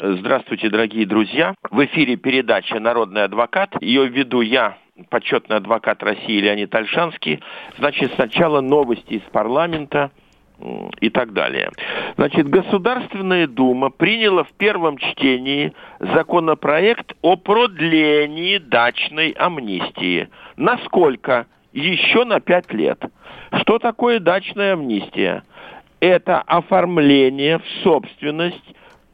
Здравствуйте, дорогие друзья. В эфире передача «Народный адвокат». Ее веду я, почетный адвокат России Леонид Альшанский. Значит, сначала новости из парламента и так далее. Значит, Государственная Дума приняла в первом чтении законопроект о продлении дачной амнистии. Насколько? Еще на пять лет. Что такое дачная амнистия? Это оформление в собственность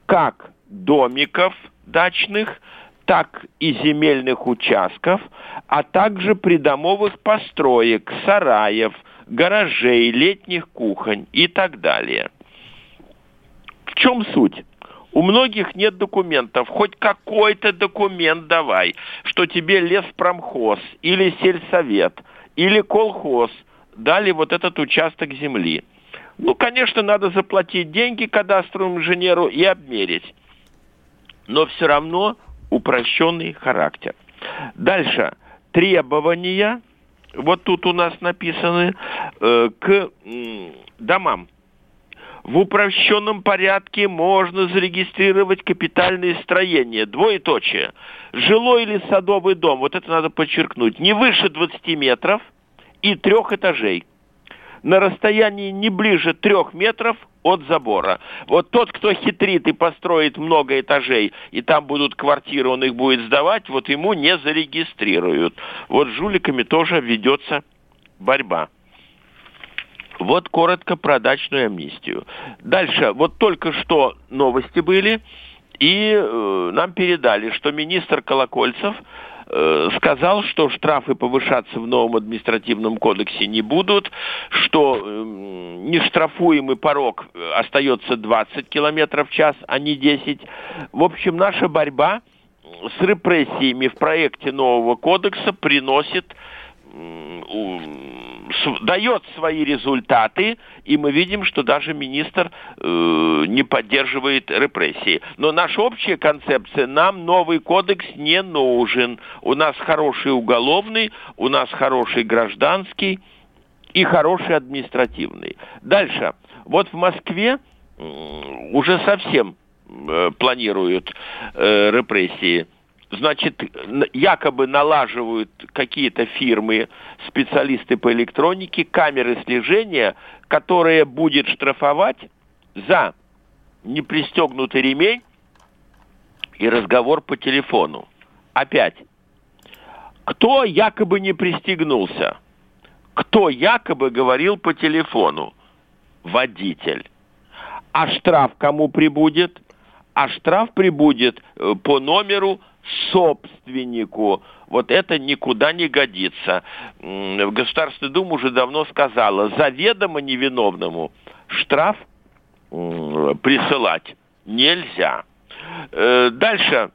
как домиков дачных, так и земельных участков, а также придомовых построек, сараев, гаражей, летних кухонь и так далее. В чем суть? У многих нет документов. Хоть какой-то документ давай, что тебе леспромхоз или сельсовет или колхоз дали вот этот участок земли. Ну, конечно, надо заплатить деньги кадастровому инженеру и обмерить но все равно упрощенный характер. Дальше. Требования, вот тут у нас написаны, э, к э, домам. В упрощенном порядке можно зарегистрировать капитальные строения, двоеточие. Жилой или садовый дом, вот это надо подчеркнуть, не выше 20 метров и трех этажей на расстоянии не ближе трех метров от забора. Вот тот, кто хитрит и построит много этажей, и там будут квартиры, он их будет сдавать, вот ему не зарегистрируют. Вот с жуликами тоже ведется борьба. Вот коротко про дачную амнистию. Дальше, вот только что новости были, и э, нам передали, что министр Колокольцев сказал, что штрафы повышаться в новом административном кодексе не будут, что эм, нештрафуемый порог остается 20 километров в час, а не 10. В общем, наша борьба с репрессиями в проекте нового кодекса приносит дает свои результаты, и мы видим, что даже министр э, не поддерживает репрессии. Но наша общая концепция, нам новый кодекс не нужен. У нас хороший уголовный, у нас хороший гражданский и хороший административный. Дальше. Вот в Москве э, уже совсем э, планируют э, репрессии значит, якобы налаживают какие-то фирмы, специалисты по электронике, камеры слежения, которые будет штрафовать за непристегнутый ремень и разговор по телефону. Опять, кто якобы не пристегнулся? Кто якобы говорил по телефону? Водитель. А штраф кому прибудет? А штраф прибудет э, по номеру собственнику. Вот это никуда не годится. Государственная Дума уже давно сказала, заведомо невиновному штраф присылать нельзя. Э, дальше.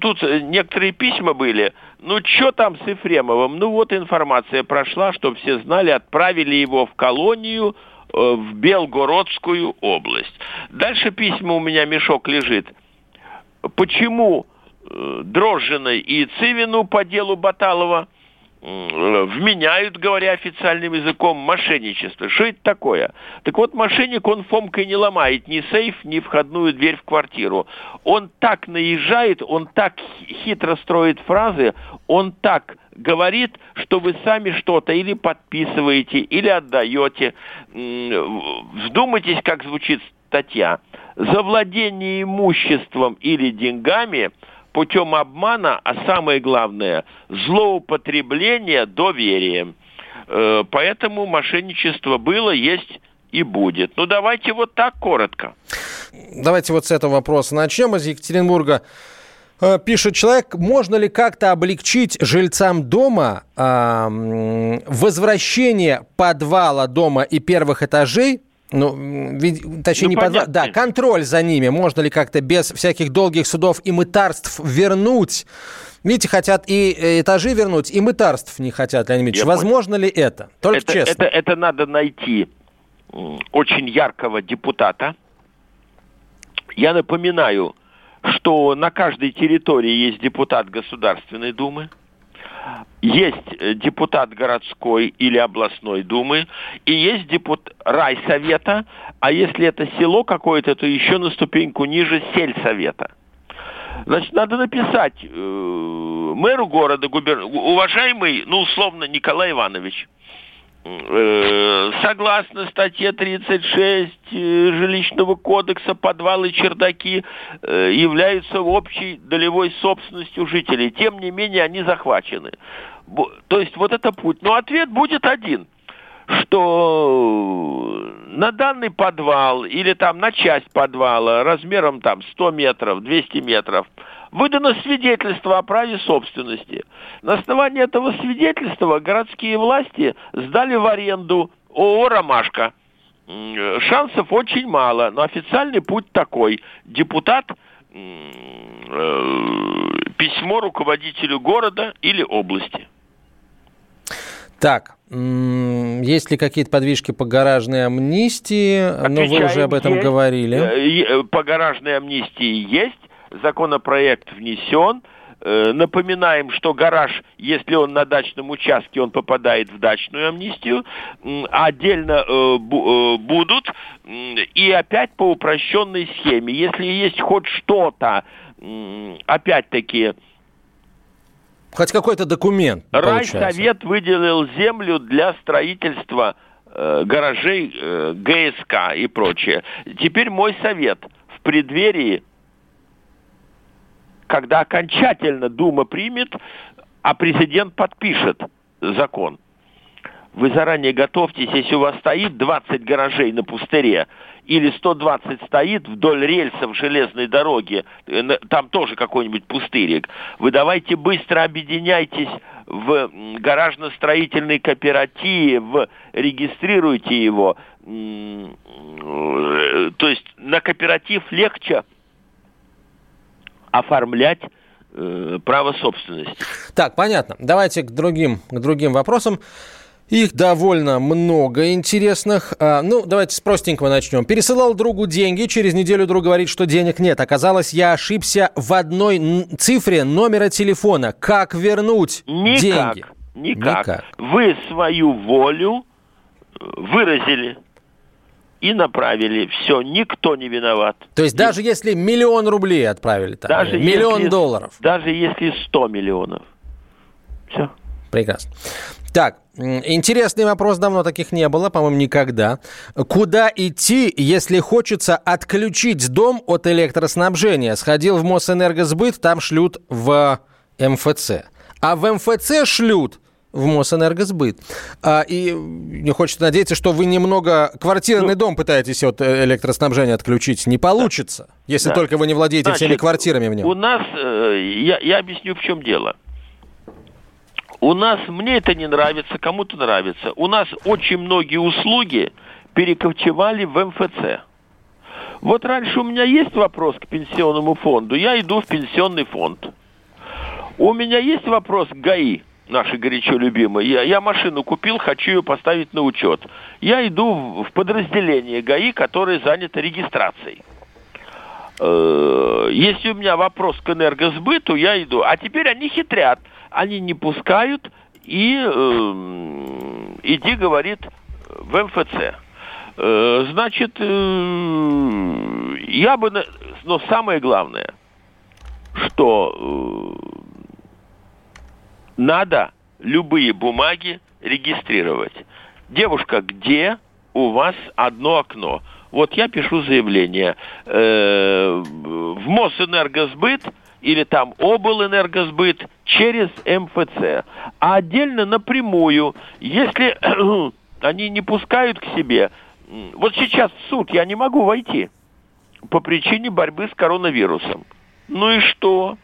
Тут некоторые письма были. Ну, что там с Ефремовым? Ну, вот информация прошла, что все знали, отправили его в колонию э, в Белгородскую область. Дальше письма у меня мешок лежит. Почему Дрожжиной и Цивину по делу Баталова вменяют, говоря официальным языком, мошенничество. Что это такое? Так вот, мошенник, он фомкой не ломает ни сейф, ни входную дверь в квартиру. Он так наезжает, он так хитро строит фразы, он так говорит, что вы сами что-то или подписываете, или отдаете. Вдумайтесь, как звучит статья. За владение имуществом или деньгами – путем обмана, а самое главное, злоупотребления доверием. Э, поэтому мошенничество было, есть и будет. Ну, давайте вот так коротко. Давайте вот с этого вопроса начнем. Из Екатеринбурга э, пишет человек, можно ли как-то облегчить жильцам дома э, возвращение подвала дома и первых этажей Ну, ведь, точнее, ну, не подва... Да, контроль за ними. Можно ли как-то без всяких долгих судов и мытарств вернуть? Видите, хотят и э, этажи вернуть, и мытарств не хотят, Леонид Ильич. Я Возможно понял. ли это? Только это, честно. Это, это надо найти очень яркого депутата. Я напоминаю, что на каждой территории есть депутат Государственной Думы есть э, депутат городской или областной думы, и есть депутат райсовета, а если это село какое-то, то еще на ступеньку ниже сельсовета. Значит, надо написать э, мэру города, губер... уважаемый, ну, условно, Николай Иванович, согласно статье 36 э, жилищного кодекса, подвалы чердаки э, являются общей долевой собственностью жителей. Тем не менее, они захвачены. То есть вот это путь. Но ответ будет один что на данный подвал или там на часть подвала размером там 100 метров, 200 метров – выдано свидетельство о праве собственности. На основании этого свидетельства городские власти сдали в аренду ООО «Ромашка». Шансов очень мало, но официальный путь такой. Депутат э, письмо руководителю города или области. Так, есть ли какие-то подвижки по гаражной амнистии? Отвечаем, Но вы уже об этом есть. говорили. Э, по гаражной амнистии есть законопроект внесен. Э, напоминаем, что гараж, если он на дачном участке, он попадает в дачную амнистию, отдельно э, э, будут, и опять по упрощенной схеме. Если есть хоть что-то, опять-таки, Хоть какой-то документ. Райсовет выделил землю для строительства э, гаражей э, ГСК и прочее. Теперь мой совет. В преддверии когда окончательно Дума примет, а президент подпишет закон. Вы заранее готовьтесь, если у вас стоит 20 гаражей на пустыре, или 120 стоит вдоль рельсов железной дороги, э, там тоже какой-нибудь пустырик, вы давайте быстро объединяйтесь в гаражно-строительный кооператив, регистрируйте его. Э, то есть на кооператив легче оформлять э, право собственности. Так, понятно. Давайте к другим, к другим вопросам. Их довольно много интересных. А, ну, давайте с простенького начнем. Пересылал другу деньги, через неделю друг говорит, что денег нет. Оказалось, я ошибся в одной цифре номера телефона. Как вернуть никак, деньги? Никак. Никак. Вы свою волю э, выразили и направили. Все, никто не виноват. То есть и... даже если миллион рублей отправили там, даже миллион если, долларов? Даже если сто миллионов. Все. Прекрасно. Так, интересный вопрос, давно таких не было, по-моему, никогда. Куда идти, если хочется отключить дом от электроснабжения? Сходил в Мосэнергосбыт, там шлют в МФЦ. А в МФЦ шлют в Мосэнергосбыт. А, и не хочется надеяться, что вы немного квартирный ну, дом пытаетесь от э, электроснабжения отключить. Не получится, да. если да. только вы не владеете Значит, всеми квартирами в нем. У нас, э, я, я объясню, в чем дело. У нас, мне это не нравится, кому-то нравится. У нас очень многие услуги перекочевали в МФЦ. Вот раньше у меня есть вопрос к пенсионному фонду, я иду в пенсионный фонд. У меня есть вопрос к ГАИ, наши горячо любимые. Я, я машину купил, хочу ее поставить на учет. Я иду в, подразделение ГАИ, которое занято регистрацией. Э, если у меня вопрос к энергосбыту, я иду. А теперь они хитрят. Они не пускают и э, иди, говорит, в МФЦ. Э, значит, э, я бы... Но самое главное, что э, надо любые бумаги регистрировать. Девушка, где у вас одно окно? Вот я пишу заявление э, в Мосэнергосбыт или там облэнергосбыт через МФЦ. А отдельно напрямую, если они не пускают к себе, вот сейчас в суд я не могу войти по причине борьбы с коронавирусом. Ну и что?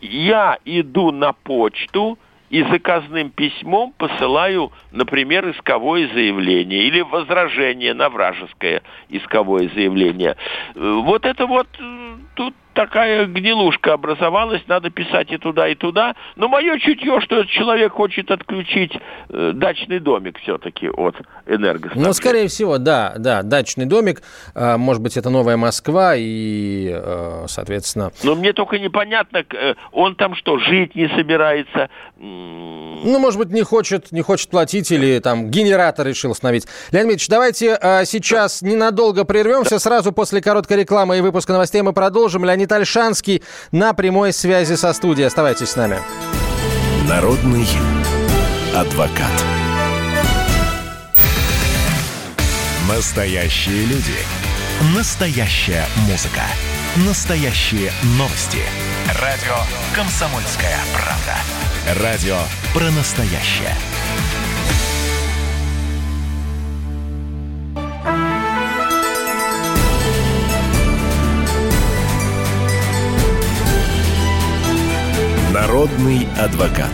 Я иду на почту и заказным письмом посылаю, например, исковое заявление или возражение на вражеское исковое заявление. Э, вот это вот э, тут такая гнилушка образовалась, надо писать и туда, и туда. Но мое чутье, что человек хочет отключить э, дачный домик все-таки от энергоснабжения. Ну, скорее всего, да, да, дачный домик. Э, может быть, это новая Москва и, э, соответственно... Но мне только непонятно, э, он там что, жить не собирается? Ну, может быть, не хочет, не хочет платить или там генератор решил установить. Леонид Ильич, давайте э, сейчас ненадолго прервемся. Сразу после короткой рекламы и выпуска новостей мы продолжим. Леонид Альшанский на прямой связи со студией. Оставайтесь с нами. Народный адвокат. Настоящие люди. Настоящая музыка. Настоящие новости. Радио «Комсомольская правда». Радио про настоящее. Народный адвокат.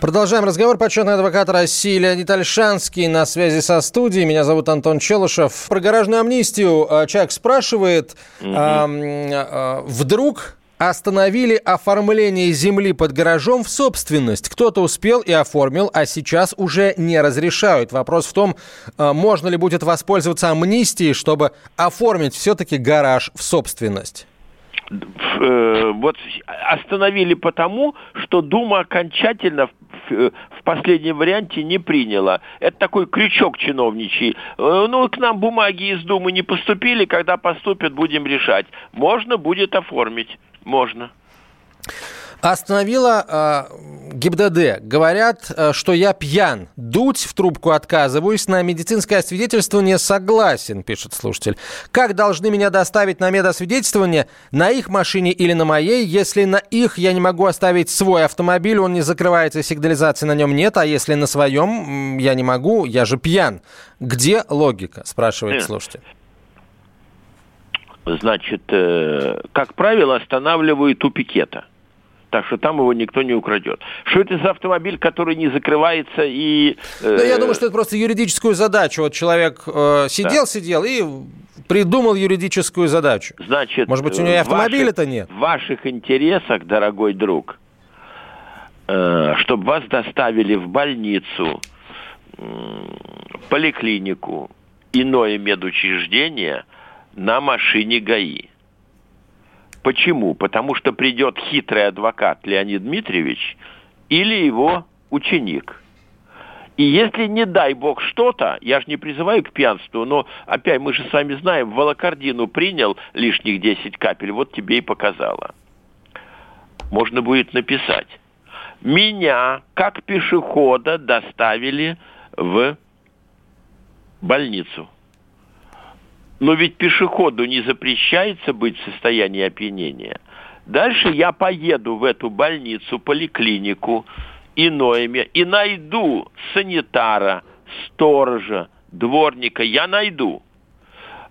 Продолжаем разговор. Почетный адвокат России Леонид Альшанский на связи со студией. Меня зовут Антон Челышев. Про гаражную амнистию а, человек спрашивает. Угу. А, а, вдруг остановили оформление земли под гаражом в собственность. Кто-то успел и оформил, а сейчас уже не разрешают. Вопрос в том, э, можно ли будет воспользоваться амнистией, чтобы оформить все-таки гараж в собственность э, вот остановили потому, что Дума окончательно в, в последнем варианте не приняла. Это такой крючок чиновничий. Э, ну, к нам бумаги из Думы не поступили, когда поступят, будем решать. Можно будет оформить. Можно. Остановила э, ГИБДД. Говорят, э, что я пьян. Дуть в трубку отказываюсь. На медицинское освидетельствование согласен, пишет слушатель. Как должны меня доставить на медосвидетельствование? На их машине или на моей? Если на их я не могу оставить свой автомобиль, он не закрывается, сигнализации на нем нет. А если на своем я не могу, я же пьян. Где логика? Спрашивает слушатель значит, э, как правило, останавливают у пикета. Так что там его никто не украдет. Что это за автомобиль, который не закрывается и... Э... Ну, я думаю, что это просто юридическую задачу. Вот человек э, сидел, да. сидел и придумал юридическую задачу. Значит, может быть, у него и автомобиля-то нет? В ваших интересах, дорогой друг, э, чтобы вас доставили в больницу, э, поликлинику, иное медучреждение – на машине ГАИ. Почему? Потому что придет хитрый адвокат Леонид Дмитриевич или его ученик. И если, не дай бог, что-то, я же не призываю к пьянству, но, опять, мы же с вами знаем, волокордину принял лишних 10 капель, вот тебе и показала. Можно будет написать. Меня, как пешехода, доставили в больницу. Но ведь пешеходу не запрещается быть в состоянии опьянения. Дальше я поеду в эту больницу, поликлинику, иное и найду санитара, сторожа, дворника, я найду,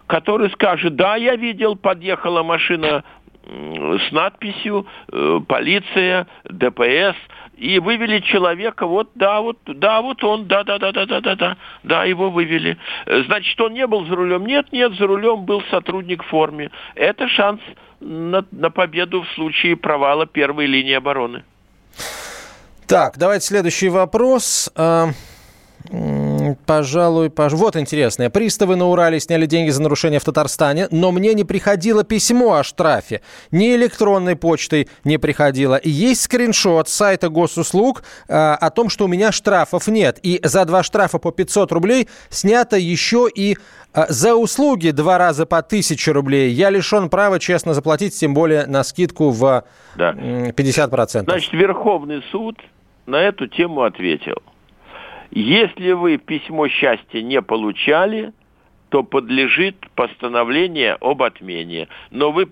который скажет, да, я видел, подъехала машина с надписью э, «Полиция», «ДПС», и вывели человека, вот, да, вот, да, вот он, да, да, да, да, да, да, да, да, его вывели. Значит, он не был за рулем? Нет, нет, за рулем был сотрудник в форме. Это шанс на, на победу в случае провала первой линии обороны. Так, давайте следующий вопрос. Пожалуй, пож... вот интересное. Приставы на Урале сняли деньги за нарушение в Татарстане, но мне не приходило письмо о штрафе. Ни электронной почтой не приходило. И есть скриншот с сайта госуслуг э, о том, что у меня штрафов нет. И за два штрафа по 500 рублей снято еще и э, за услуги два раза по 1000 рублей. Я лишен права честно заплатить, тем более на скидку в да. 50%. Значит, Верховный суд на эту тему ответил. Если вы письмо счастья не получали, то подлежит постановление об отмене. Но вы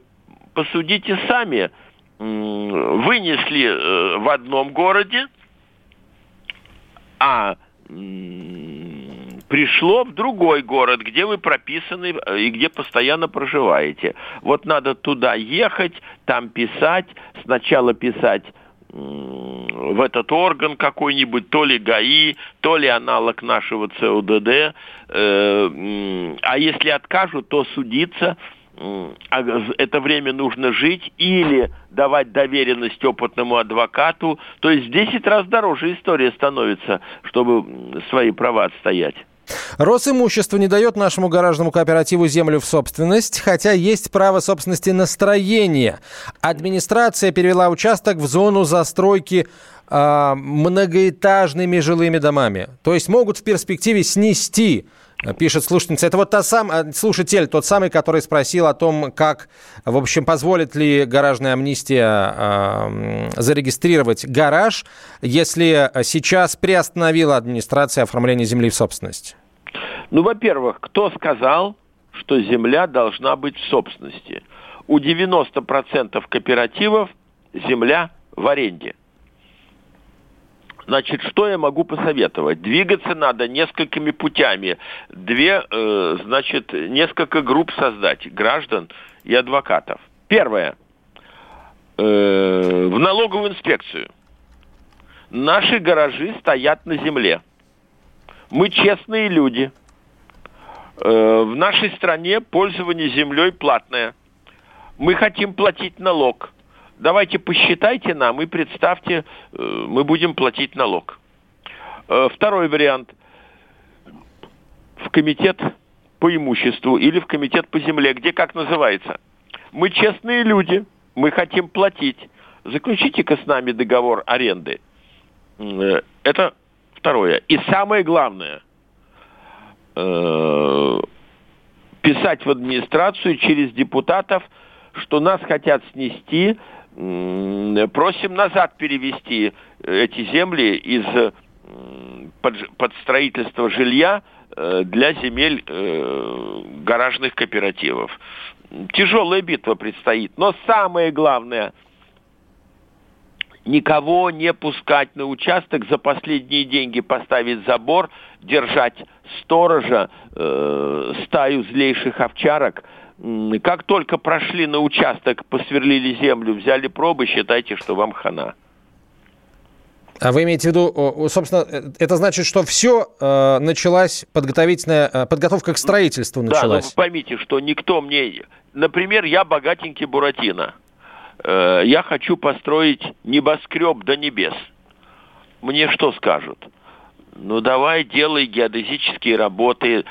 посудите сами, вынесли э, в одном городе, а пришло в другой город, где вы прописаны э, и где постоянно проживаете. Вот надо туда ехать, там писать, сначала писать в этот орган какой-нибудь, то ли ГАИ, то ли аналог нашего ЦУДД. Э, а если откажут, то судиться а это время нужно жить или давать доверенность опытному адвокату. То есть в 10 раз дороже история становится, чтобы свои права отстоять. Росимущество не дает нашему гаражному кооперативу землю в собственность, хотя есть право собственности на строение. Администрация перевела участок в зону застройки э, многоэтажными жилыми домами. То есть могут в перспективе снести Пишет слушательница. Это вот та сам, э, слушатель, тот самый, который спросил о том, как, в общем, позволит ли гаражная амнистия э, зарегистрировать гараж, если сейчас приостановила администрация оформления земли в собственность. Ну, во-первых, кто сказал, что земля должна быть в собственности? У 90% кооперативов земля в аренде. Значит, что я могу посоветовать? Двигаться надо несколькими путями. Две, э, значит, несколько групп создать, граждан и адвокатов. Первое. Э, в налоговую инспекцию. Наши гаражи стоят на земле. Мы честные люди. Э, в нашей стране пользование землей платное. Мы хотим платить налог. Давайте посчитайте нам и представьте, э, мы будем платить налог. Э, второй вариант. В комитет по имуществу или в комитет по земле, где как называется. Мы честные люди, мы хотим платить. Заключите-ка с нами договор аренды. Это второе. И самое главное – э, писать в администрацию через депутатов, что нас хотят снести, э, просим назад перевести эти земли из э, под, под строительство жилья э, для земель э, гаражных кооперативов. Тяжелая битва предстоит, но самое главное – никого не пускать на участок, за последние деньги поставить забор, держать сторожа, э, стаю злейших овчарок. Как только прошли на участок, посверлили землю, взяли пробы, считайте, что вам хана. А вы имеете в виду, собственно, э, это значит, что все э, началась подготовительная э, подготовка к строительству началась? Да, ну, поймите, что никто мне, например, я богатенький Буратино, э, я хочу построить небоскреб до небес. Мне что скажут? Ну давай делай геодезические работы.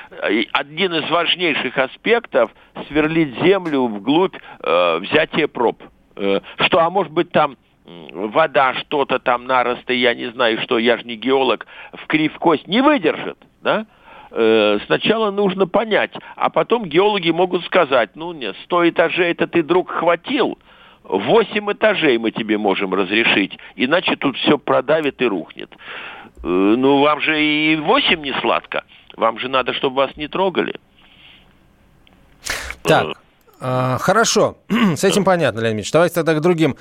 Один из важнейших аспектов сверлить землю вглубь э, взятия проб. Э, что, а может быть там вода, что-то там, наросты, я не знаю что, я же не геолог, в крив кость не выдержит, да? Э, сначала нужно понять, а потом геологи могут сказать, ну нет, сто этажей это ты, друг, хватил, восемь этажей мы тебе можем разрешить, иначе тут все продавит и рухнет. Э, ну, вам же и восемь не сладко. Вам же надо, чтобы вас не трогали. Так, э, хорошо. С этим понятно, Леонид Ильич. Давайте тогда к другим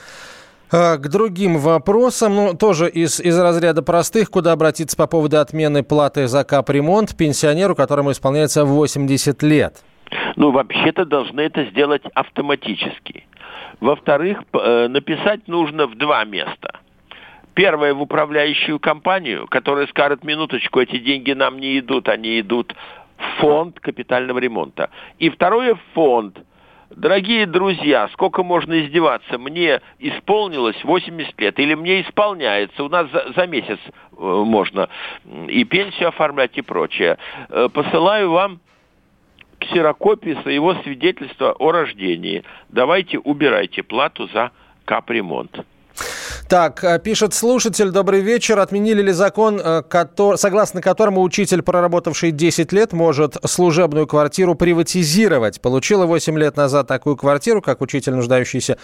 э, к другим вопросам, ну, тоже из, из разряда простых, куда обратиться по поводу отмены платы за капремонт пенсионеру, которому исполняется 80 лет? Ну, вообще-то должны это сделать автоматически. Во-вторых, написать нужно в два места – Первое в управляющую компанию, которая скажет, минуточку, эти деньги нам не идут, они идут в фонд капитального ремонта. И второе в фонд. Дорогие друзья, сколько можно издеваться? Мне исполнилось 80 лет, или мне исполняется, у нас за, за месяц э, можно и пенсию оформлять и прочее. Э, посылаю вам ксерокопии своего свидетельства о рождении. Давайте убирайте плату за капремонт. Так, э, пишет слушатель, добрый вечер. Отменили ли закон, э, согласно которому учитель, проработавший 10 лет, может служебную квартиру приватизировать? Получила 8 лет назад такую квартиру, как учитель, нуждающийся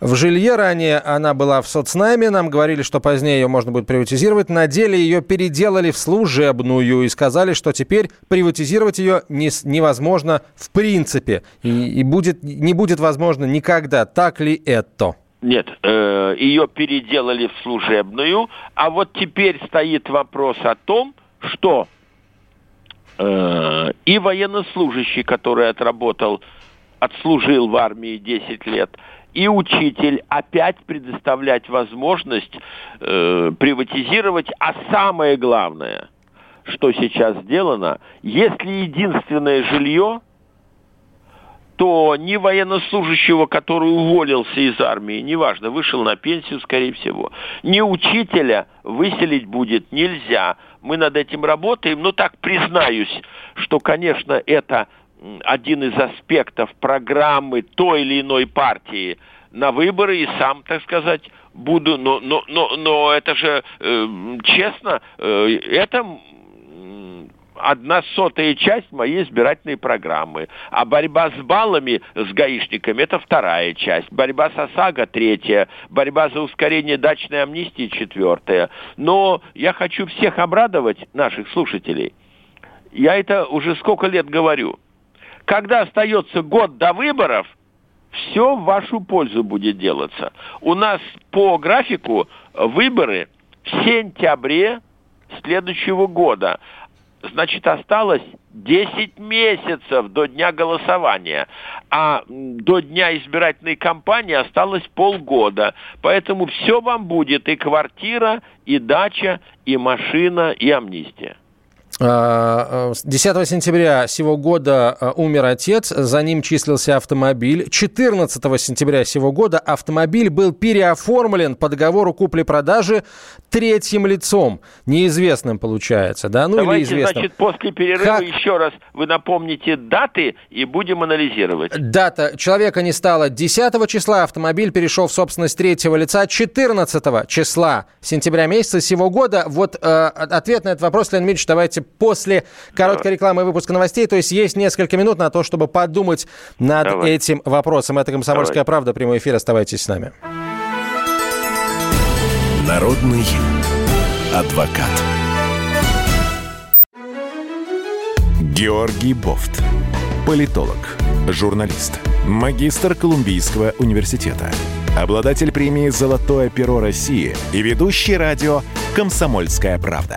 в жилье. Ранее она была в соцнайме. Нам говорили, что позднее ее можно будет приватизировать. На деле ее переделали в служебную и сказали, что теперь приватизировать ее не, невозможно в принципе. И будет, не будет возможно никогда. Так ли это? Нет, э, ее переделали в служебную, а вот теперь стоит вопрос о том, что э, и военнослужащий, который отработал, отслужил в армии 10 лет, и учитель опять предоставлять возможность э, приватизировать, а самое главное, что сейчас сделано, если единственное жилье то ни военнослужащего, который уволился из армии, неважно, вышел на пенсию, скорее всего, ни учителя выселить будет нельзя. Мы над этим работаем, но так признаюсь, что, конечно, это один из аспектов программы той или иной партии на выборы и сам, так сказать, буду, но, но, но, но это же э, честно, э, это одна сотая часть моей избирательной программы. А борьба с баллами, с гаишниками, это вторая часть. Борьба с ОСАГО третья. Борьба за ускорение дачной амнистии четвертая. Но я хочу всех обрадовать, наших слушателей. Я это уже сколько лет говорю. Когда остается год до выборов, все в вашу пользу будет делаться. У нас по графику выборы в сентябре следующего года значит, осталось 10 месяцев до дня голосования, а до дня избирательной кампании осталось полгода. Поэтому все вам будет, и квартира, и дача, и машина, и амнистия. 10 а, а, сентября сего года а, умер отец, за ним числился автомобиль. 14 сентября сего года автомобиль был переоформлен по договору купли-продажи третьим лицом, неизвестным получается, да? Ну Давайте, или известным. значит, после перерыва как... еще раз вы напомните даты и будем анализировать. Дата. Человека не стало 10 числа, автомобиль перешел в собственность третьего лица 14 числа сентября месяца сего года. Вот э, ответ на этот вопрос, Леонид Ильич, давайте после короткой рекламы и выпуска новостей. То есть есть несколько минут на то, чтобы подумать над Давай. этим вопросом. Это «Комсомольская Давай. правда». Прямой эфир. Оставайтесь с нами. Народный адвокат. Георгий Бофт. Политолог, журналист, магистр Колумбийского университета, обладатель премии «Золотое перо России» и ведущий радио «Комсомольская правда»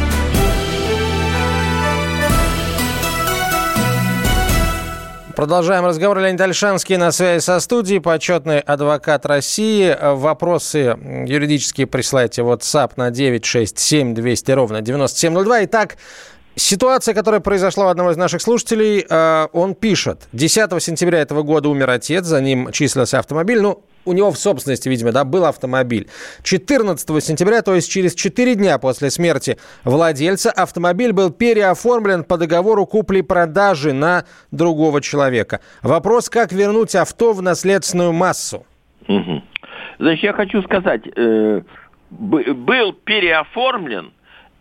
Продолжаем разговор. Леонид Альшанский на связи со студией, почетный адвокат России. Вопросы юридические присылайте в WhatsApp на 967 200 ровно 9702. Итак, Ситуация, которая произошла у одного из наших слушателей, э, он пишет. 10 сентября этого года умер отец, за ним числился автомобиль. Ну, у него в собственности, видимо, да, был автомобиль. 14 сентября, то есть через 4 дня после смерти владельца, автомобиль был переоформлен по договору купли-продажи на другого человека. Вопрос, как вернуть авто в наследственную массу? Угу. Значит, я хочу сказать, э, был переоформлен,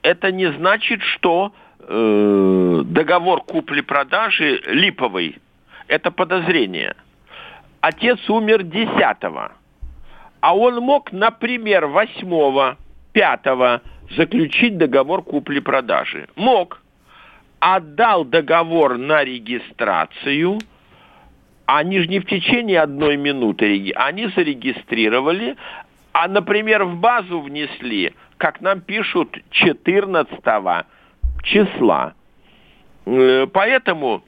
это не значит, что э, договор купли-продажи липовый. Это подозрение. Отец умер 10 а он мог, например, 8 5 заключить договор купли-продажи. Мог. Отдал договор на регистрацию, они же не в течение одной минуты, они зарегистрировали, а, например, в базу внесли, как нам пишут, 14 числа. Э, поэтому...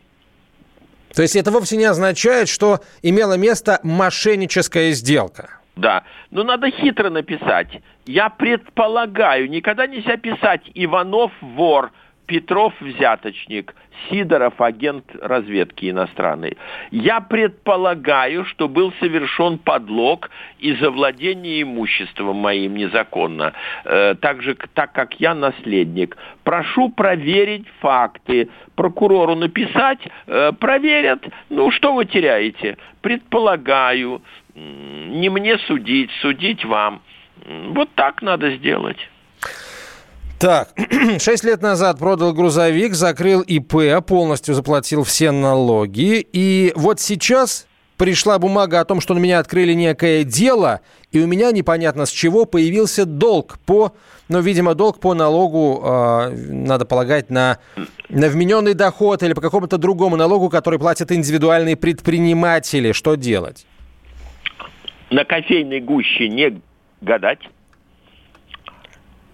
То есть это вовсе не означает, что имела место мошенническая сделка? Да, но надо хитро написать. Я предполагаю, никогда нельзя писать «Иванов вор», Петров взяточник, Сидоров агент разведки иностранной. Я предполагаю, что был совершен подлог и завладение имуществом моим незаконно, э, так же, так как я наследник. Прошу проверить факты. Прокурору написать, э, проверят. Ну, что вы теряете? Предполагаю. Не мне судить, судить вам. Вот так надо сделать. Так, шесть лет назад продал грузовик, закрыл ИП, полностью заплатил все налоги. И вот сейчас пришла бумага о том, что на меня открыли некое дело, и у меня непонятно с чего появился долг по, ну, видимо, долг по налогу, э, надо полагать, на, на вмененный доход или по какому-то другому налогу, который платят индивидуальные предприниматели. Что делать? На кофейной гуще не гадать,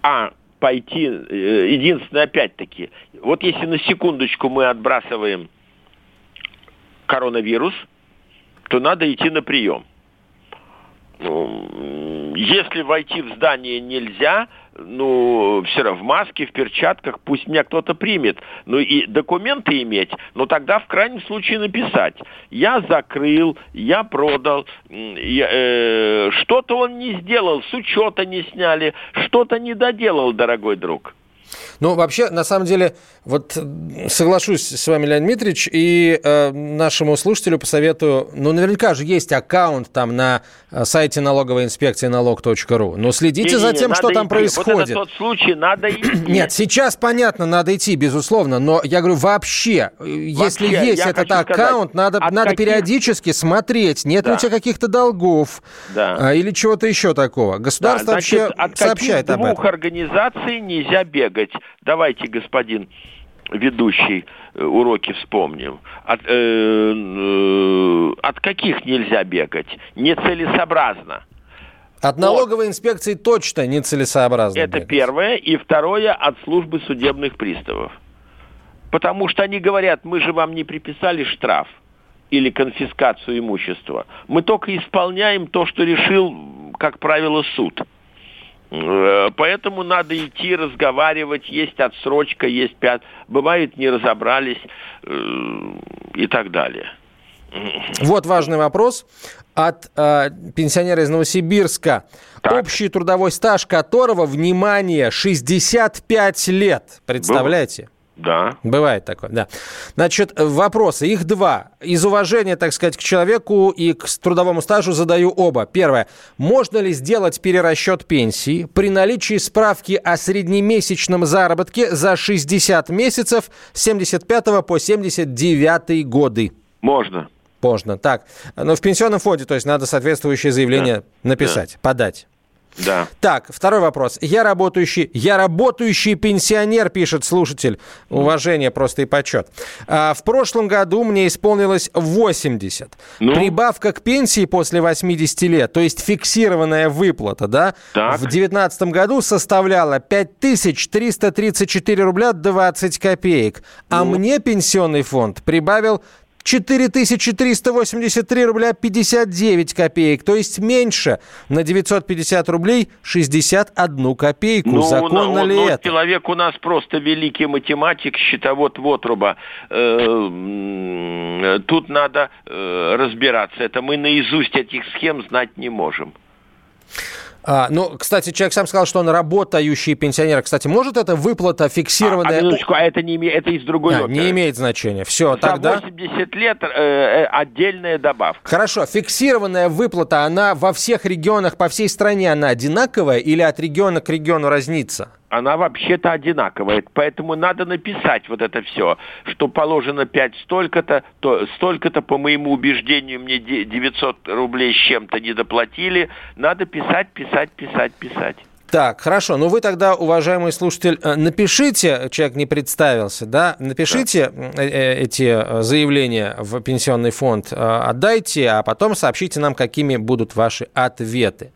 а пойти, э, единственное, опять-таки, вот если на секундочку мы отбрасываем коронавирус, то надо идти на прием. Ну, если войти в здание нельзя, ну, все равно в маске, в перчатках, пусть меня кто-то примет. Ну и документы иметь, но тогда в крайнем случае написать. Я закрыл, я продал, э, что-то он не сделал, с учета не сняли, что-то не доделал, дорогой друг. Ну, вообще, на самом деле, вот соглашусь с вами, Леонид Дмитриевич, и э, нашему слушателю посоветую, ну, наверняка же есть аккаунт там на э, сайте налоговой инспекции налог.ру, но следите не, за тем, что там идти. происходит. Вот это тот случай, надо идти. Нет, сейчас понятно, надо идти, безусловно, но я говорю, вообще, э, вообще если есть этот аккаунт, сказать, надо, надо каких... периодически смотреть, нет да. ли у тебя каких-то долгов да. а, или чего-то еще такого. Государство да, значит, вообще от сообщает об этом. От двух организаций нельзя бегать. Давайте, господин ведущий э, уроки вспомним. От, э, э, от каких нельзя бегать? Нецелесообразно. От налоговой вот. инспекции точно нецелесообразно. Это бегать. первое. И второе, от службы судебных приставов. Потому что они говорят, мы же вам не приписали штраф или конфискацию имущества. Мы только исполняем то, что решил, как правило, суд. Э, поэтому надо идти, разговаривать, есть отсрочка, есть пят, бывает не разобрались э, и так далее. Вот важный вопрос от э, пенсионера из Новосибирска, так. общий трудовой стаж которого, внимание, 65 лет. Представляете? Да. Бывает такое, да. Значит, вопросы. Их два. Из уважения, так сказать, к человеку и к трудовому стажу задаю оба. Первое. Можно ли сделать перерасчет пенсии при наличии справки о среднемесячном заработке за 60 месяцев с 75 по 79 годы? Можно. Можно. Так. Но в пенсионном фонде, то есть надо соответствующее заявление да. написать, да. подать. Да. Так, второй вопрос. Я работающий, я работающий пенсионер, пишет слушатель. Уважение просто и почет. А, в прошлом году мне исполнилось 80. Ну? Прибавка к пенсии после 80 лет, то есть фиксированная выплата, да, так. в 2019 году составляла 5334 рубля 20 копеек. А ну? мне пенсионный фонд прибавил 4383 рубля 59 копеек, то есть меньше на 950 рублей 61 копейку. Ну, Законно ну, ли ну, это? Человек у нас просто великий математик, счетовод Вотруба. Э, тут надо э, разбираться. Это мы наизусть этих схем знать не можем. А, ну, кстати, человек сам сказал, что он работающий пенсионер. Кстати, может это выплата фиксированная? А, а, минуточку, а это, не име... это из другой а, Не имеет значения. Все, За тогда... 80 лет э, э, отдельная добавка. Хорошо, фиксированная выплата, она во всех регионах, по всей стране, она одинаковая или от региона к региону разнится? Она вообще-то одинаковая. Поэтому надо написать вот это все, что положено 5 столько-то, то столько-то, по моему убеждению, мне 900 рублей с чем-то не доплатили. Надо писать, писать, писать, писать. Так, хорошо. Ну, вы тогда, уважаемый слушатель, э, напишите, человек не представился, да, напишите да. Э, э, эти заявления в пенсионный фонд, отдайте, а потом сообщите нам, какими будут ваши ответы.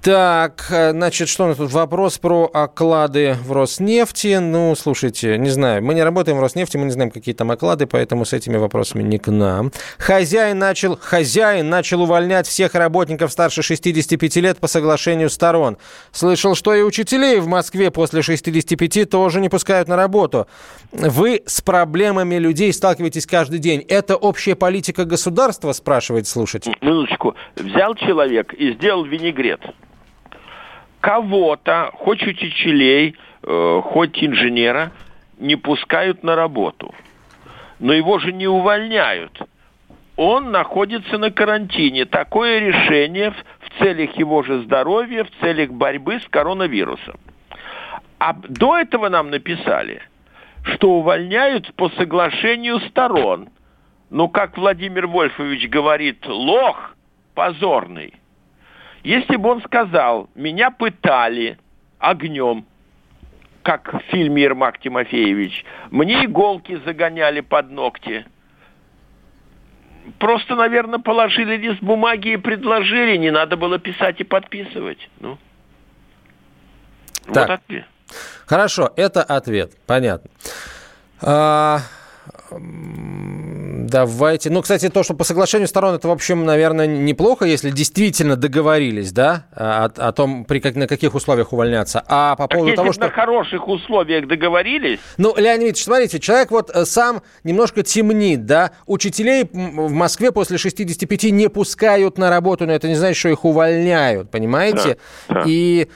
Так, значит, что у нас тут? Вопрос про оклады в Роснефти. Ну, слушайте, не знаю, мы не работаем в Роснефти, мы не знаем, какие там оклады, поэтому с этими вопросами не к нам. Хозяин начал, хозяин начал увольнять всех работников старше 65 лет по соглашению сторон. Слышал, что и учителей в Москве после 65 тоже не пускают на работу. Вы с проблемами людей сталкиваетесь каждый день. Это общая политика государства, спрашивает слушатель. Минуточку. Взял человек и сделал винегрет кого-то, хоть учителей, э, хоть инженера, не пускают на работу. Но его же не увольняют. Он находится на карантине. Такое решение в целях его же здоровья, в целях борьбы с коронавирусом. А до этого нам написали, что увольняют по соглашению сторон. ну, как Владимир Вольфович говорит, лох позорный. Если бы он сказал, меня пытали огнем, как в фильме Ермак Тимофеевич, мне иголки загоняли под ногти. Просто, наверное, положили лист бумаги и предложили, не надо было писать и подписывать. Ну. Так. Вот ответ. Хорошо, это ответ, понятно. А, Давайте. Ну, кстати, то, что по соглашению сторон, это, в общем, наверное, неплохо, если действительно договорились, да, о, о том, при, как, на каких условиях увольняться. А по поводу так того, что... на хороших условиях договорились... Ну, Леонид Ильич, смотрите, человек вот э, сам немножко темнит, да. Учителей в Москве после 65 не пускают на работу, но это не значит, что их увольняют, понимаете? Да, да. И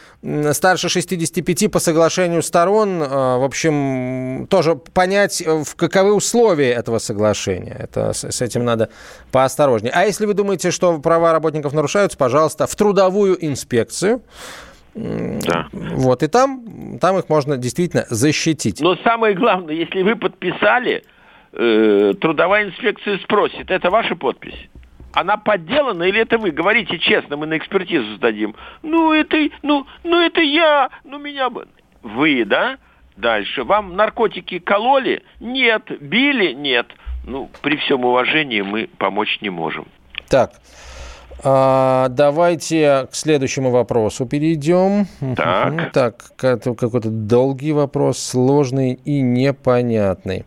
старше 65 по соглашению сторон, э, в общем, тоже понять, э, в каковы условия этого соглашения. Это, с, этим надо поосторожнее. А если вы думаете, что права работников нарушаются, пожалуйста, в трудовую инспекцию. Да. Вот, и там, там их можно действительно защитить. Но самое главное, если вы подписали, э, трудовая инспекция спросит, это ваша подпись? она подделана или это вы? Говорите честно, мы на экспертизу сдадим. Ну, это, ну, ну, это я, ну, меня бы... Вы, да? Дальше. Вам наркотики кололи? Нет. Били? Нет. Ну, при всем уважении мы помочь не можем. Так, а, давайте к следующему вопросу перейдем. Так. Так, какой-то долгий вопрос, сложный и непонятный.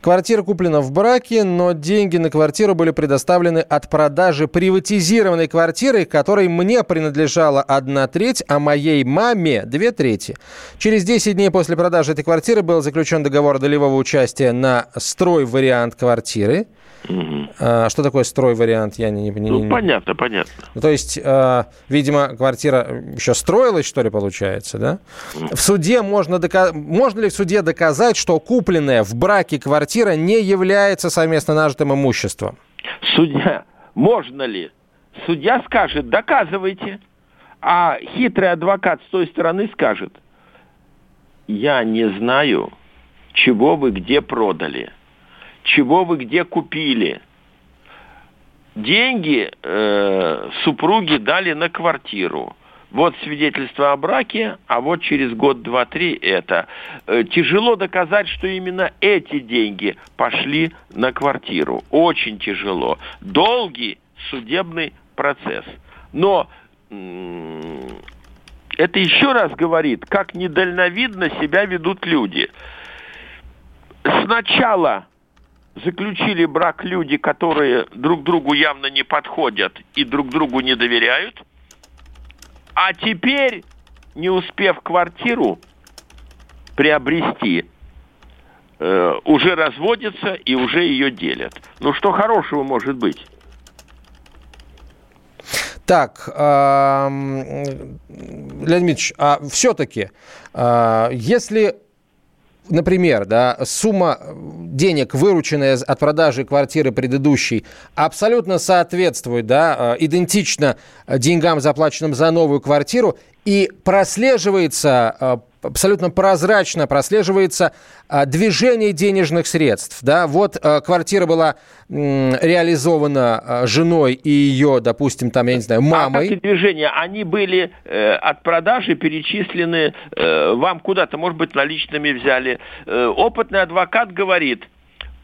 Квартира куплена в браке, но деньги на квартиру были предоставлены от продажи приватизированной квартиры, которой мне принадлежала одна треть, а моей маме две трети. Через 10 дней после продажи этой квартиры был заключен договор долевого участия на строй вариант квартиры. Угу. А, что такое строй вариант? Я не, не, ну, понятно, понятно. Ну, то есть, а, видимо, квартира еще строилась, что ли, получается, да? В суде можно доказать, можно ли в суде доказать, что купленная в браке квартира не является совместно нажитым имуществом? Судья, можно ли? Судья скажет, доказывайте. А хитрый адвокат с той стороны скажет, я не знаю, чего вы где продали чего вы где купили. Деньги э, супруги дали на квартиру. Вот свидетельство о браке, а вот через год, два, три это. Э, тяжело доказать, что именно эти деньги пошли на квартиру. Очень тяжело. Долгий судебный процесс. Но это еще раз говорит, как недальновидно себя ведут люди. Сначала заключили брак люди, которые друг другу явно не подходят и друг другу не доверяют, а теперь, не успев квартиру приобрести, э, уже разводятся и уже ее делят. Ну что хорошего может быть? Так, Леонид Ильич, а все-таки, э, если например, да, сумма денег, вырученная от продажи квартиры предыдущей, абсолютно соответствует, да, э, идентично деньгам, заплаченным за новую квартиру, и прослеживается э, абсолютно прозрачно прослеживается а, движение денежных средств. Да? Вот а, квартира была реализована а, женой и ее, допустим, там, я не знаю, мамой. А эти движения, они были э, от продажи перечислены э, вам куда-то, может быть, наличными взяли. Э, опытный адвокат говорит,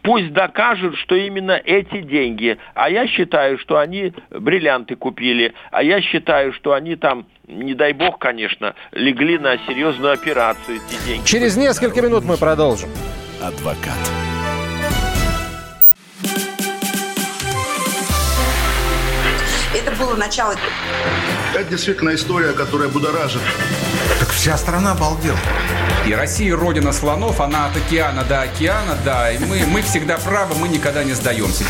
пусть докажут, что именно эти деньги. А я считаю, что они бриллианты купили. А я считаю, что они там не дай бог, конечно, легли на серьезную операцию эти деньги. Через несколько минут мы продолжим. Адвокат. Это было начало. Это действительно история, которая будоражит. Так вся страна обалдела. И Россия родина слонов, она от океана до океана, да. И мы, мы всегда правы, мы никогда не сдаемся.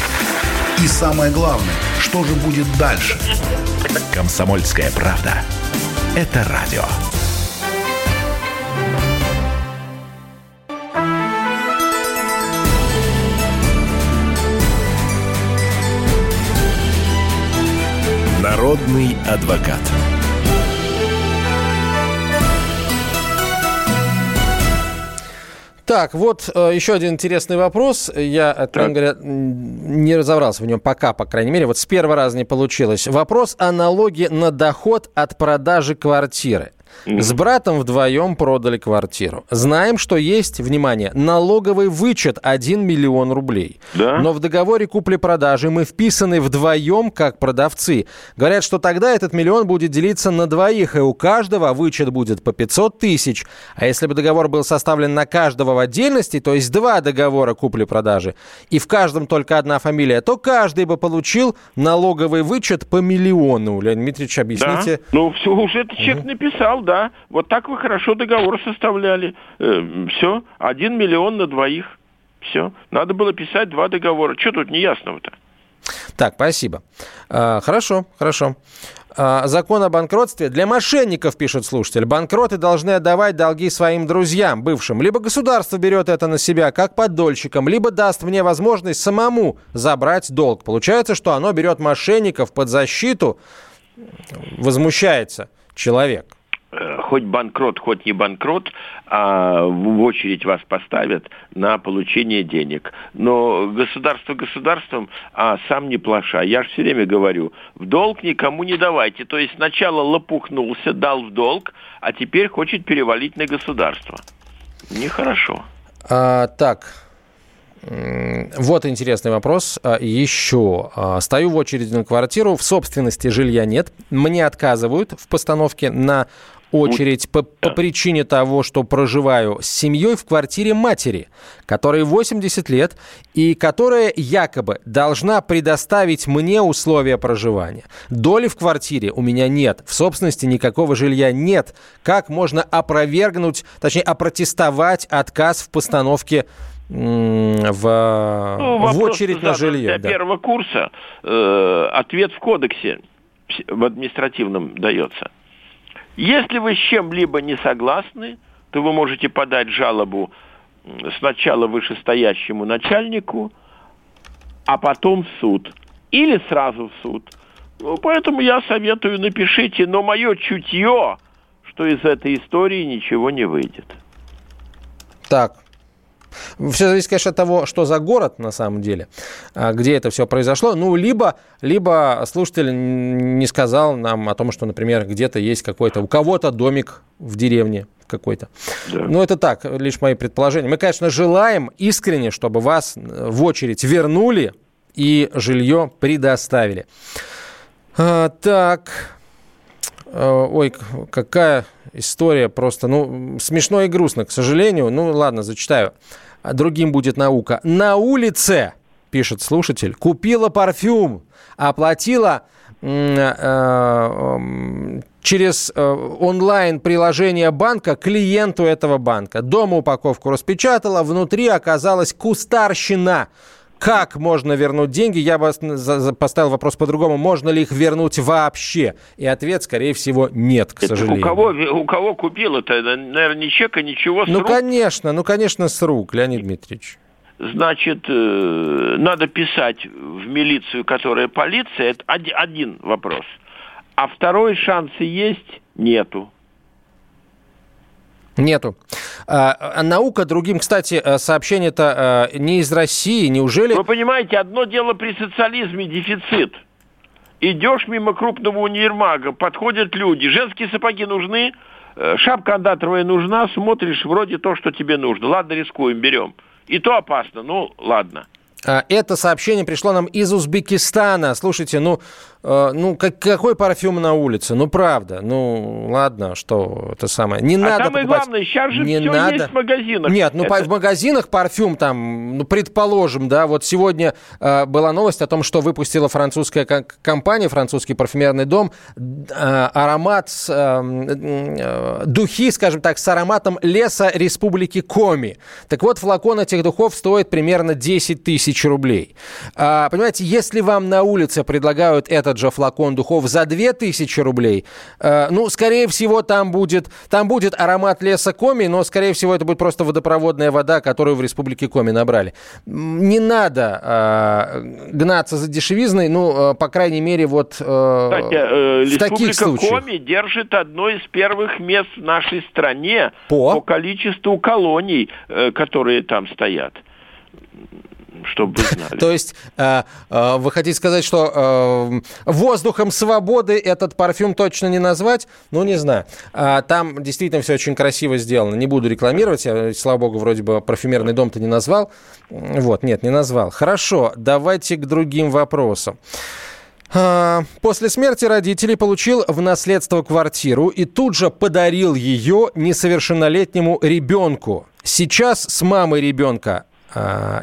И самое главное, что же будет дальше? Комсомольская правда. Это радио. Народный адвокат. Так, вот э, еще один интересный вопрос. Я, откровенно говоря, не разобрался в нем пока, по крайней мере. Вот с первого раза не получилось. Вопрос о налоге на доход от продажи квартиры. С братом вдвоем продали квартиру. Знаем, что есть, внимание, налоговый вычет 1 миллион рублей. Да? Но в договоре купли-продажи мы вписаны вдвоем как продавцы. Говорят, что тогда этот миллион будет делиться на двоих, и у каждого вычет будет по 500 тысяч. А если бы договор был составлен на каждого в отдельности, то есть два договора купли-продажи, и в каждом только одна фамилия, то каждый бы получил налоговый вычет по миллиону. Леонид Дмитриевич, объясните. Да. Ну, все, уже этот человек написал, да. Вот так вы хорошо договор составляли. Э, все, один миллион на двоих. Все. Надо было писать два договора. Что тут неясного-то? Так, спасибо. А, хорошо, хорошо. А, закон о банкротстве для мошенников, пишет слушатель. Банкроты должны отдавать долги своим друзьям, бывшим. Либо государство берет это на себя, как поддольщикам, либо даст мне возможность самому забрать долг. Получается, что оно берет мошенников под защиту. Возмущается человек. Э, хоть банкрот, хоть не банкрот, а в очередь вас поставят на получение денег. Но государство государством, а сам не плаша. Я же все время говорю, в долг никому не давайте. То есть сначала лопухнулся, дал в долг, а теперь хочет перевалить на государство. Нехорошо. А, так, вот интересный вопрос. А, Еще. А, стою в очереди на квартиру, в собственности жилья нет. Мне отказывают в постановке на очередь по, по причине того, что проживаю с семьей в квартире матери, которой 80 лет и которая якобы должна предоставить мне условия проживания. Доли в квартире у меня нет, в собственности никакого жилья нет. Как можно опровергнуть, точнее, опротестовать отказ в постановке в, ну, в очередь на жилье? Для да. первого курса э, ответ в кодексе в административном дается. Если вы с чем-либо не согласны, то вы можете подать жалобу сначала вышестоящему начальнику, а потом в суд. Или сразу в суд. Ну, поэтому я советую, напишите, но мое чутье, что из этой истории ничего не выйдет. Так, все зависит, конечно, от того, что за город на самом деле, а, где это все произошло. Ну, либо, либо слушатель не сказал нам о том, что, например, где-то есть какой-то, у кого-то домик в деревне какой-то. Да. Ну, это так, лишь мои предположения. Мы, конечно, желаем искренне, чтобы вас в очередь вернули и жилье предоставили. А, так, ой, какая история просто, ну, смешно и грустно, к сожалению. Ну, ладно, зачитаю. Другим будет наука. На улице, пишет слушатель, купила парфюм, оплатила э, через э, онлайн-приложение банка клиенту этого банка. Дома упаковку распечатала, внутри оказалась кустарщина как можно вернуть деньги? Я бы поставил вопрос по-другому. Можно ли их вернуть вообще? И ответ, скорее всего, нет, к сожалению. У кого, у кого купил это? Наверное, ни чека, ничего с Ну, рук? конечно, ну, конечно, с рук, Леонид Дмитриевич. Значит, э, надо писать в милицию, которая полиция. Это один вопрос. А второй шансы есть? Нету. Нету. А, а наука другим, кстати, э, сообщение-то а, не из России, неужели... Вы понимаете, одно дело при социализме дефицит. Идешь мимо крупного универмага, подходят люди, женские сапоги нужны, э, шапка андатровая нужна, смотришь, вроде то, что тебе нужно. Ладно, рискуем, берем. И то опасно, ну ладно. А, это сообщение пришло нам из Узбекистана. Слушайте, ну, э, ну как, какой парфюм на улице? Ну, правда. Ну, ладно, что это самое. Не а надо самое покупать. главное, сейчас же не все надо... есть в магазинах. Нет, ну, это... в магазинах парфюм там, ну, предположим, да, вот сегодня э, была новость о том, что выпустила французская компания, французский парфюмерный дом, э, аромат, э, э, духи, скажем так, с ароматом леса Республики Коми. Так вот, флакон этих духов стоит примерно 10 тысяч рублей. А, понимаете, если вам на улице предлагают этот же флакон духов за 2000 рублей, а, ну, скорее всего, там будет, там будет аромат леса Коми, но, скорее всего, это будет просто водопроводная вода, которую в республике Коми набрали. Не надо а, гнаться за дешевизной, ну, а, по крайней мере, вот а, Кстати, э, в таких случаях. Коми держит одно из первых мест в нашей стране по, по количеству колоний, э, которые там стоят чтобы вы знали. То есть э, э, вы хотите сказать, что э, воздухом свободы этот парфюм точно не назвать? Ну, не знаю. А, там действительно все очень красиво сделано. Не буду рекламировать. Я, слава богу, вроде бы парфюмерный дом-то не назвал. Вот, нет, не назвал. Хорошо, давайте к другим вопросам. А, после смерти родителей получил в наследство квартиру и тут же подарил ее несовершеннолетнему ребенку. Сейчас с мамой ребенка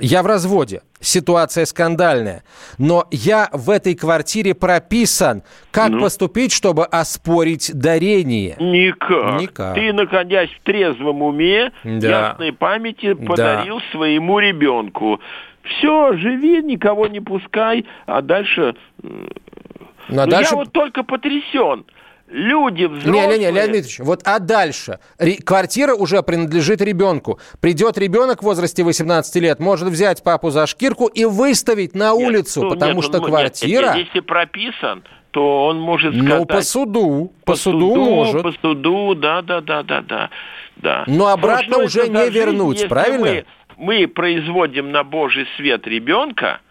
я в разводе. Ситуация скандальная. Но я в этой квартире прописан. Как ну? поступить, чтобы оспорить дарение? Никак. Никак. Ты, находясь в трезвом уме, да. ясной памяти, подарил да. своему ребенку. Все, живи, никого не пускай, а дальше... Ну, а дальше... Я вот только потрясен люди взрослые... Не, не, не, Леонид Ильич, вот а дальше? Ре- квартира уже принадлежит ребенку. Придет ребенок в возрасте 18 лет, может взять папу за шкирку и выставить на нет, улицу, ну, потому нет, что ну, квартира... Нет, если прописан, то он может сказать... Ну, по суду, по, по суду, суду может. По суду, да, да, да, да, да. да. Но обратно ну, уже не вернуть, жизнь, правильно? Мы, мы производим на Божий свет ребенка,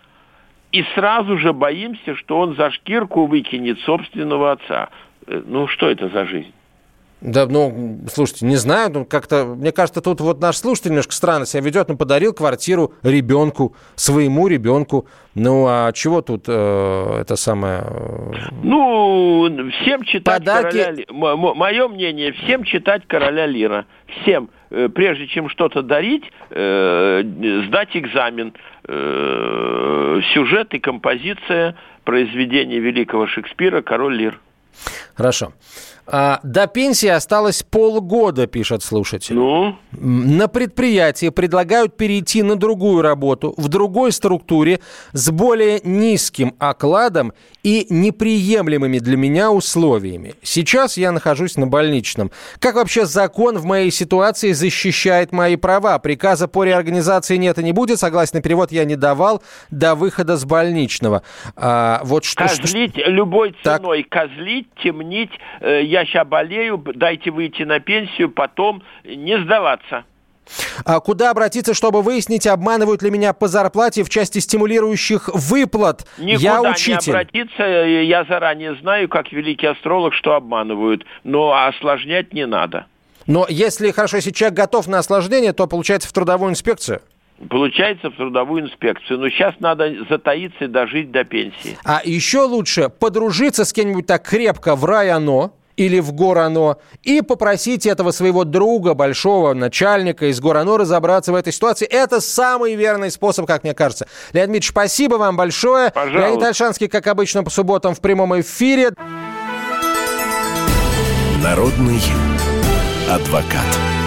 и сразу же боимся, что он за шкирку выкинет собственного отца. Ну что это за жизнь? Да, ну, слушайте, не знаю, ну, как-то, мне кажется, тут вот наш слушатель немножко странно себя ведет, ну, подарил квартиру ребенку, своему ребенку, ну, а чего тут э, это самое... Э... Ну, всем читать Подарки... короля... Мое мнение, всем читать короля Лира, всем, э, прежде чем что-то дарить, э, сдать экзамен, э, сюжет и композиция произведения великого Шекспира «Король Лир». Хорошо. А, до пенсии осталось полгода, пишет слушатель. Ну? На предприятии предлагают перейти на другую работу, в другой структуре, с более низким окладом и неприемлемыми для меня условиями. Сейчас я нахожусь на больничном. Как вообще закон в моей ситуации защищает мои права? Приказа по реорганизации нет и не будет. Согласен перевод я не давал до выхода с больничного. А, вот что, козлить что... любой ценой, так. козлить, темнить. Э, я сейчас болею, дайте выйти на пенсию, потом не сдаваться. А куда обратиться, чтобы выяснить, обманывают ли меня по зарплате в части стимулирующих выплат? Никуда я учитель. не обратиться, я заранее знаю, как великий астролог, что обманывают, но осложнять не надо. Но если, хорошо, если человек готов на осложнение, то получается в трудовую инспекцию? Получается в трудовую инспекцию. Но сейчас надо затаиться и дожить до пенсии. А еще лучше подружиться с кем-нибудь так крепко в районо, или в Горано и попросить этого своего друга, большого начальника из Горано разобраться в этой ситуации. Это самый верный способ, как мне кажется. Леонид Дмитриевич, спасибо вам большое. Пожалуйста. Леонид Альшанский, как обычно, по субботам в прямом эфире. Народный адвокат.